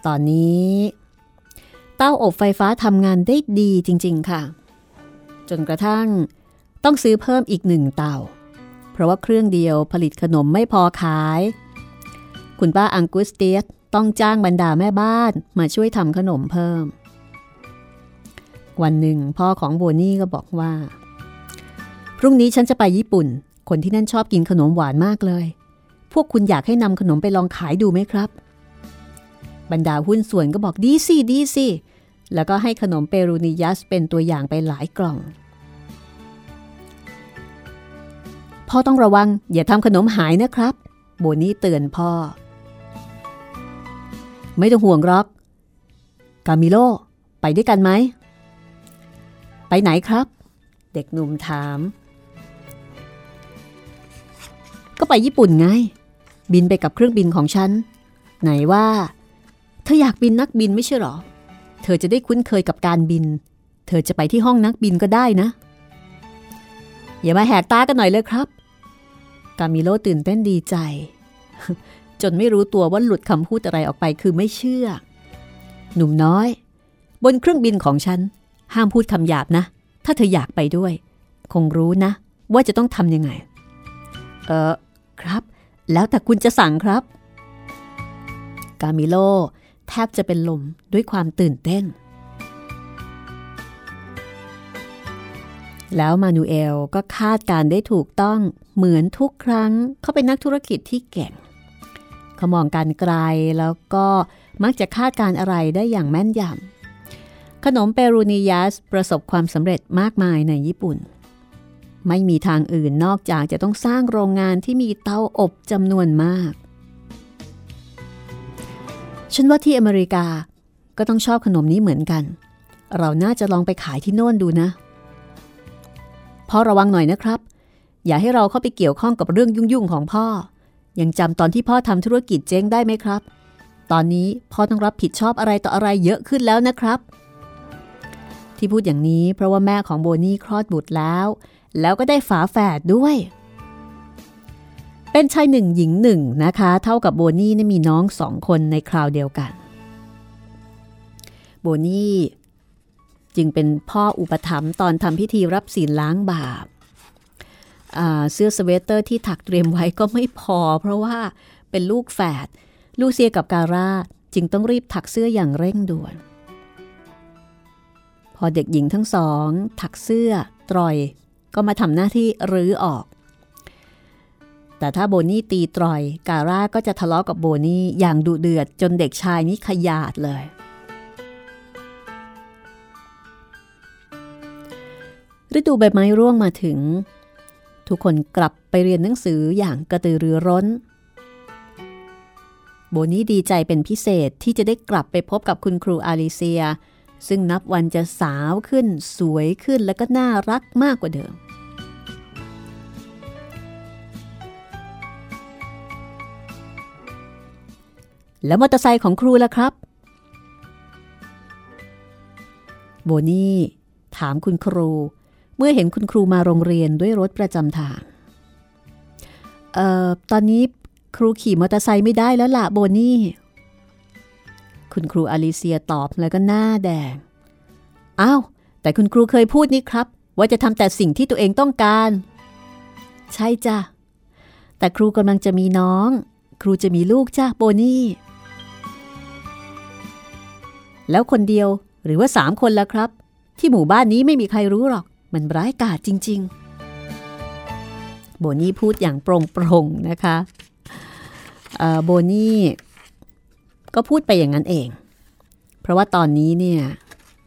ตอนนี้ เต้าอบไฟฟ้าทำงานได้ดีจริง ๆ ค่ะ จนกระทั่งต้องซื้อเพิ่มอีกหนึ่งเตาเพราะว่าเครื่องเดียวผลิตขนมไม่พอขาย คุณป้าอังกุสเตียสต้องจ้างบรรดาแม่บ้านมาช่วยทำขนมเพิ่ม วันหนึ่งพ่อของโบนี่ก็บอกว่า รุ่งนี้ฉันจะไปญี่ปุ่น คนที่นั่นชอบกินขนมหวานมากเลย พวกคุณอยากให้นำขนมไปลองขายดูไหมครับ บรรดาหุ้นส่วนก็บอกดีสิดีสิแล้วก็ให้ขนมเปรูนิยัสเป็นตัวอย่างไปหลายกล่อง พ่อต้องระวังอย่าทำขนมหายนะครับ โบนี่เตือนพ่อ ไม่ต้องห่วงหรอก กามิโล ไปด้วยกันไหม ไปไหนครับ เด็กหนุ่มถาม ก็ไปญี่ปุ่นไง บินไปกับเครื่องบินของฉัน ไหนว่า เธออยากบินนักบินไม่ใช่หรอ เธอจะได้คุ้นเคยกับการบิน เธอจะไปที่ห้องนักบินก็ได้นะ อย่ามาแหกตากันหน่อยเลยครับ กามิโลตื่นเต้นดีใจ จนไม่รู้ตัวว่าหลุดคำพูดอะไรออกไปคือไม่เชื่อ หนุ่มน้อย บนเครื่องบินของฉัน ห้ามพูดคำหยาบนะ ถ้าเธออยากไปด้วย คงรู้นะ ว่าจะต้องทำยังไง เออ ครับ แล้วแต่คุณจะสั่งครับ กามิโลแทบจะเป็นลมด้วยความตื่นเต้น แล้วมานูเอลก็คาดการได้ถูกต้องเหมือนทุกครั้ง เขาเป็นนักธุรกิจที่เก่งเขามองการไกลแล้วก็มักจะคาดการอะไรได้อย่างแม่นยำขนมเปรูนิยัสประสบความสำเร็จมากมายในญี่ปุ่น ไม่มีทางอื่นนอกจากจะต้องสร้างโรงงานที่มีเตาอบจำนวนมาก ฉันว่าที่อเมริกาก็ต้องชอบขนมนี้เหมือนกัน เราน่าจะลองไปขายที่โน่นดูนะพ่อระวังหน่อยนะครับ อย่าให้เราเข้าไปเกี่ยวข้องกับเรื่องยุ่งๆของพ่อ ยังจำตอนที่พ่อทำธุรกิจเจ๊งได้ไหมครับ ตอนนี้พ่อต้องรับผิดชอบอะไรต่ออะไรเยอะขึ้นแล้วนะครับที่พูดอย่างนี้เพราะว่าแม่ของโบนี่คลอดบุตรแล้ว แล้วก็ได้ฝาแฝดด้วย เป็นชายหนึ่งหญิงหนึ่งนะคะ เท่ากับโบนี่มีน้องสองคนในคราวเดียวกัน โบนี่จึงเป็นพ่ออุปถัมภ์ตอนทำพิธีรับศีลล้างบาปเสื้อสเวตเตอร์ที่ถักเตรียมไว้ก็ไม่พอ เพราะว่าเป็นลูกแฝด ลูเซียกับการ่าจึงต้องรีบถักเสื้ออย่างเร่งด่วน พอเด็กหญิงทั้งสอง ถักเสื้อตรอย ก็มาทำหน้าที่รื้อออก แต่ถ้าโบนี่ตีตรอย การ่าก็จะทะเลาะกับโบนี่อย่างดุเดือดจนเด็กชายนี้ขยาดเลย ฤดูใบไม้ร่วงมาถึง ทุกคนกลับไปเรียนหนังสืออย่างกระตือรือร้นโบนี่ดีใจเป็นพิเศษที่จะได้กลับไปพบกับคุณครูอาลิเซีย ซึ่งนับวันจะสาวขึ้นสวยขึ้นและก็น่ารักมากกว่าเดิม แล้วมอเตอร์ไซค์ของครูล่ะครับ โบนี่ถามคุณครู เมื่อเห็นคุณครูมาโรงเรียนด้วยรถประจำทาง เอ่อ ตอนนี้ครูขี่มอเตอร์ไซค์ไม่ได้แล้วล่ะโบนี่ คุณครูอลิเซียตอบแล้วก็หน้าแดง อ้าว แต่คุณครูเคยพูดนี่ครับ ว่าจะทำแต่สิ่งที่ตัวเองต้องการ ใช่จ้ะ แต่ครูกำลังจะมีน้อง ครูจะมีลูกจ้ะโบนี่ แล้วคนเดียวหรือว่าสามคนแล้วครับ ที่หมู่บ้านนี้ไม่มีใครรู้หรอก มันร้ายกาจจริง ๆ โบนี่พูดอย่างโปร่งๆนะคะโบนี่ ก็พูดไปอย่างนั้นเอง เพราะว่าตอนนี้เนี่ย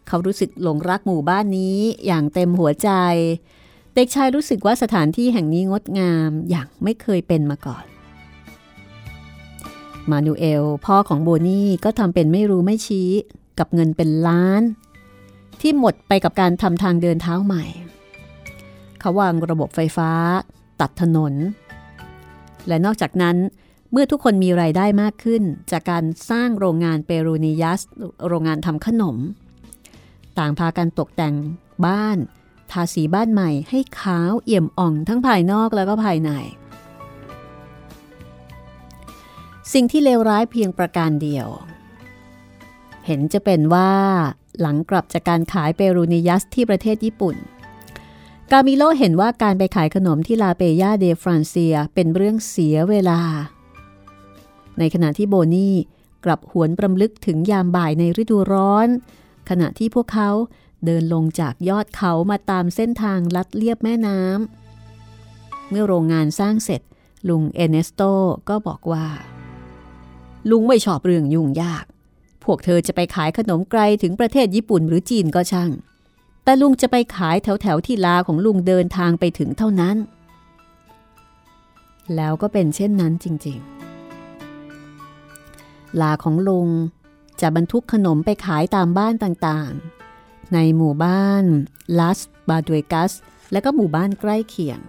เขารู้สึกหลงรักหมู่บ้านนี้อย่างเต็มหัวใจ เด็กชายรู้สึกว่าสถานที่แห่งนี้งดงามอย่างไม่เคยเป็นมาก่อน มานูเอลพ่อของโบนี่ก็ทำเป็นไม่รู้ไม่ชี้กับเงินเป็นล้าน ที่หมดไปกับการทำทางเดินเท้าใหม่ เขาวางระบบไฟฟ้า ตัดถนน และนอกจากนั้น เมื่อทุกคนมีไรายได้มากขึ้น จากการสร้างโรงงานเปรูนิยัส โรงงานทำขนม ต่างพากันตกแต่งบ้าน ทาสีบ้านใหม่ให้ขาวเอี่ยมอ่องทั้งภายนอกแล้วก็ภายใน สิ่งที่เลวร้ายเพียงประการเดียว เห็นจะเป็นว่าหลังกลับจากการขายเปรูนิยัสที่ประเทศญี่ปุ่น กามิโลเห็นว่าการไปขายขนมที่ลาเปยาเดฟรานเซียเป็นเรื่องเสียเวลา ในขณะที่โบนี่กลับหวนประลึกถึงยามบ่ายในฤดูร้อน ขณะที่พวกเขาเดินลงจากยอดเขามาตามเส้นทางลัดเลียบแม่น้ำเมื่อโรงงานสร้างเสร็จ ลุงเอเนสโตก็บอกว่า ลุงไม่ชอบเรื่องยุ่งยาก พวกเธอจะไปขายขนมไกลถึงประเทศญี่ปุ่นหรือจีนก็ช่าง แต่ลุงจะไปขายแถวแถวที่ลาของลุงเดินทางไปถึงเท่านั้น แล้วก็เป็นเช่นนั้นจริง ๆ ลาของลุง จะบรรทุกขนมไปขายตามบ้านต่างๆ ในหมู่บ้านลาสบาดวยกัส และก็หมู่บ้านใกล้เคียง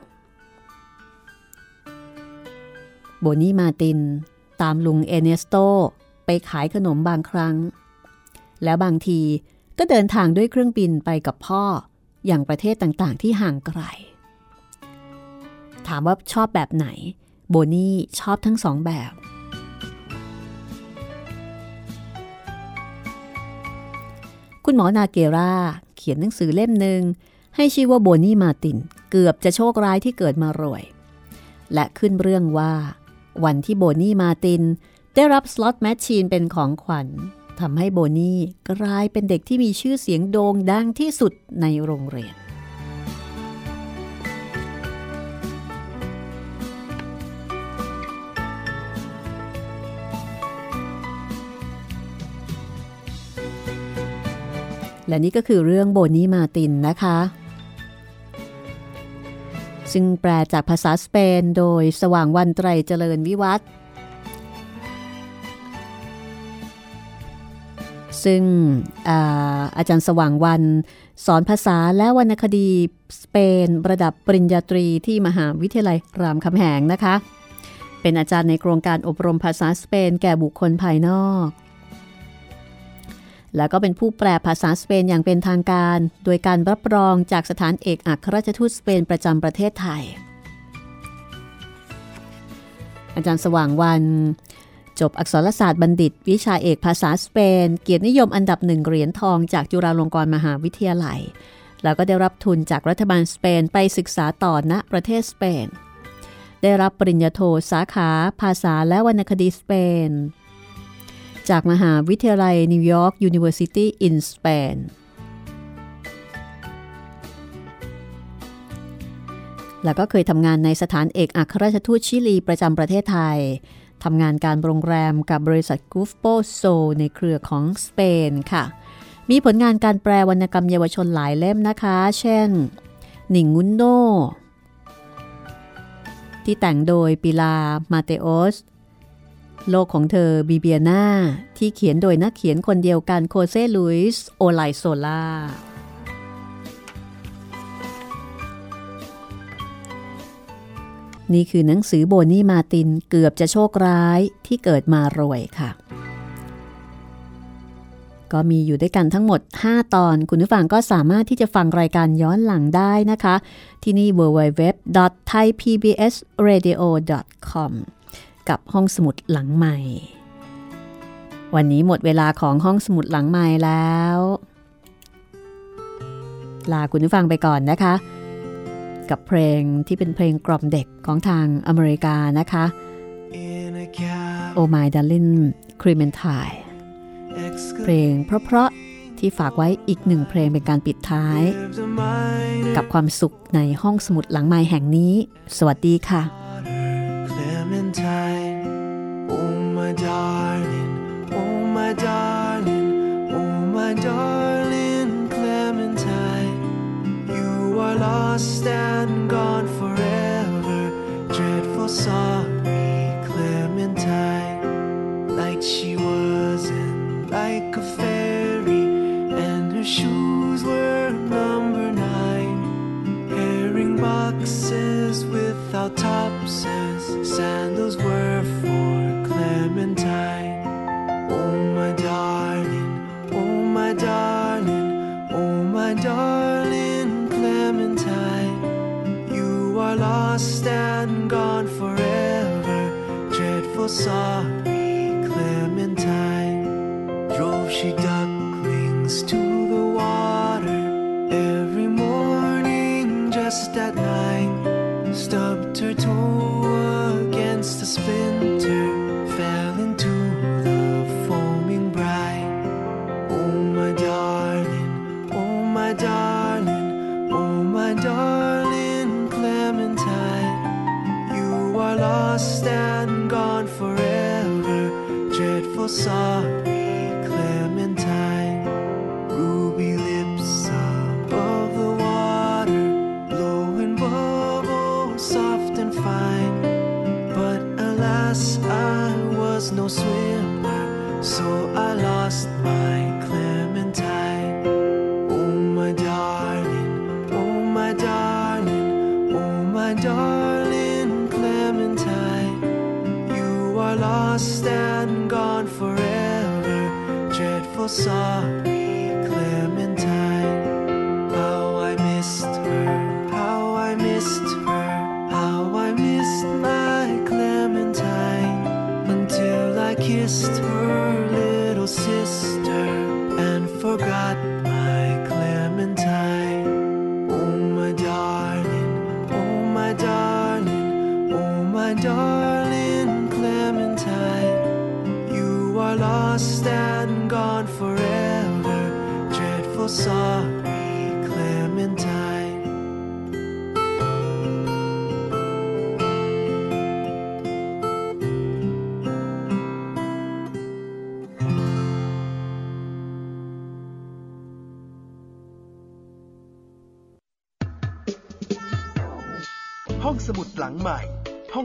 โบนี่มาติน ตามลุงเอเนสโตไปขายขนมบางครั้ง แล้วบางทีก็เดินทางด้วยเครื่องบินไปกับพ่ออย่างประเทศต่างๆ ที่ห่างไกล ถามว่าชอบแบบไหน โบนี่ชอบทั้งสองแบบ คุณหมอนาเกราเขียนหนังสือเล่มหนึ่งให้ชื่อว่าโบนี่มาติน เกือบจะโชคร้ายที่เกิดมารวย และขึ้นเรื่องว่า วันที่โบนี่มาติน ได้รับสล็อตแมชชีนเป็นของขวัญทำให้โบนี่กลายเป็นเด็กที่มีชื่อเสียงโด่งดังที่สุดในโรงเรียน และนี่ก็คือเรื่องโบนี่มาตินนะคะ ซึ่งแปลจากภาษาสเปนโดยสว่างวันไตรเจริญวิวัฒน์ซึ่งอาอาจารย์สว่างวันสอนภาษาและวรรณคดีสเปนระดับปริญญาตรีที่มหาวิทยาลัยรามคำแหงนะคะ เป็นอาจารย์ในโครงการอบรมภาษาสเปนแก่บุคคลภายนอก แล้วก็เป็นผู้แปลภาษาสเปนอย่างเป็นทางการ โดยการรับรองจากสถานเอกอัครราชทูตสเปนประจำประเทศไทย อาจารย์สว่างวัน จบอักษรศาสตร์บัณฑิต วิชาเอกภาษาสเปน เกียรตินิยมอันดับหนึ่งเหรียญทองจากจุฬาลงกรณ์มหาวิทยาลัย แล้วก็ได้รับทุนจากรัฐบาลสเปนไปศึกษาต่อณประเทศสเปน ได้รับปริญญาโทสาขา ภาษาและวรรณคดีสเปน จากมหาวิทยาลัยนิวยอร์ก University in Spain แล้วก็เคยทำงานในสถานเอกอัครราชทูตชิลีประจำประเทศไทยทำงานการโรงแรมกับบริษัทกูฟโปโซในเครือของสเปนค่ะ มีผลงานการแปลวรรณกรรมเยาวชนหลายเล่มนะคะ เช่น หนิงงุนโนที่แต่งโดยปิลา มาเตโอส โลกของเธอบีเบียนาที่เขียนโดยนักเขียนคนเดียวกันโคเซลุยส์โอไลโซลานี่คือหนังสือโบนี่มาตินเกือบจะโชคร้ายที่เกิดมารวยค่ะ ก็มีอยู่ด้วยกันทั้งหมด 5 ตอน คุณผู้ฟังก็สามารถที่จะฟังรายการย้อนหลังได้นะคะ ที่นี่ www.thaipbsradio.com กับห้องสมุดหลังใหม่ วันนี้หมดเวลาของห้องสมุดหลังใหม่แล้ว ลาคุณผู้ฟังไปก่อนนะคะ กับเพลงที่เป็นเพลงกล่อมเด็กของทางอเมริกานะคะ Oh My Darling Clementine เพลงเพราะๆที่ฝากไว้อีกหนึ่งเพลงเป็นการปิดท้าย กับความสุขในห้องสมุดหลังไม้แห่งนี้ สวัสดีค่ะ saw Sorry Clementine. Ruby lips above the water Blowing bubbles soft and fine. But alas I was no swimmer força.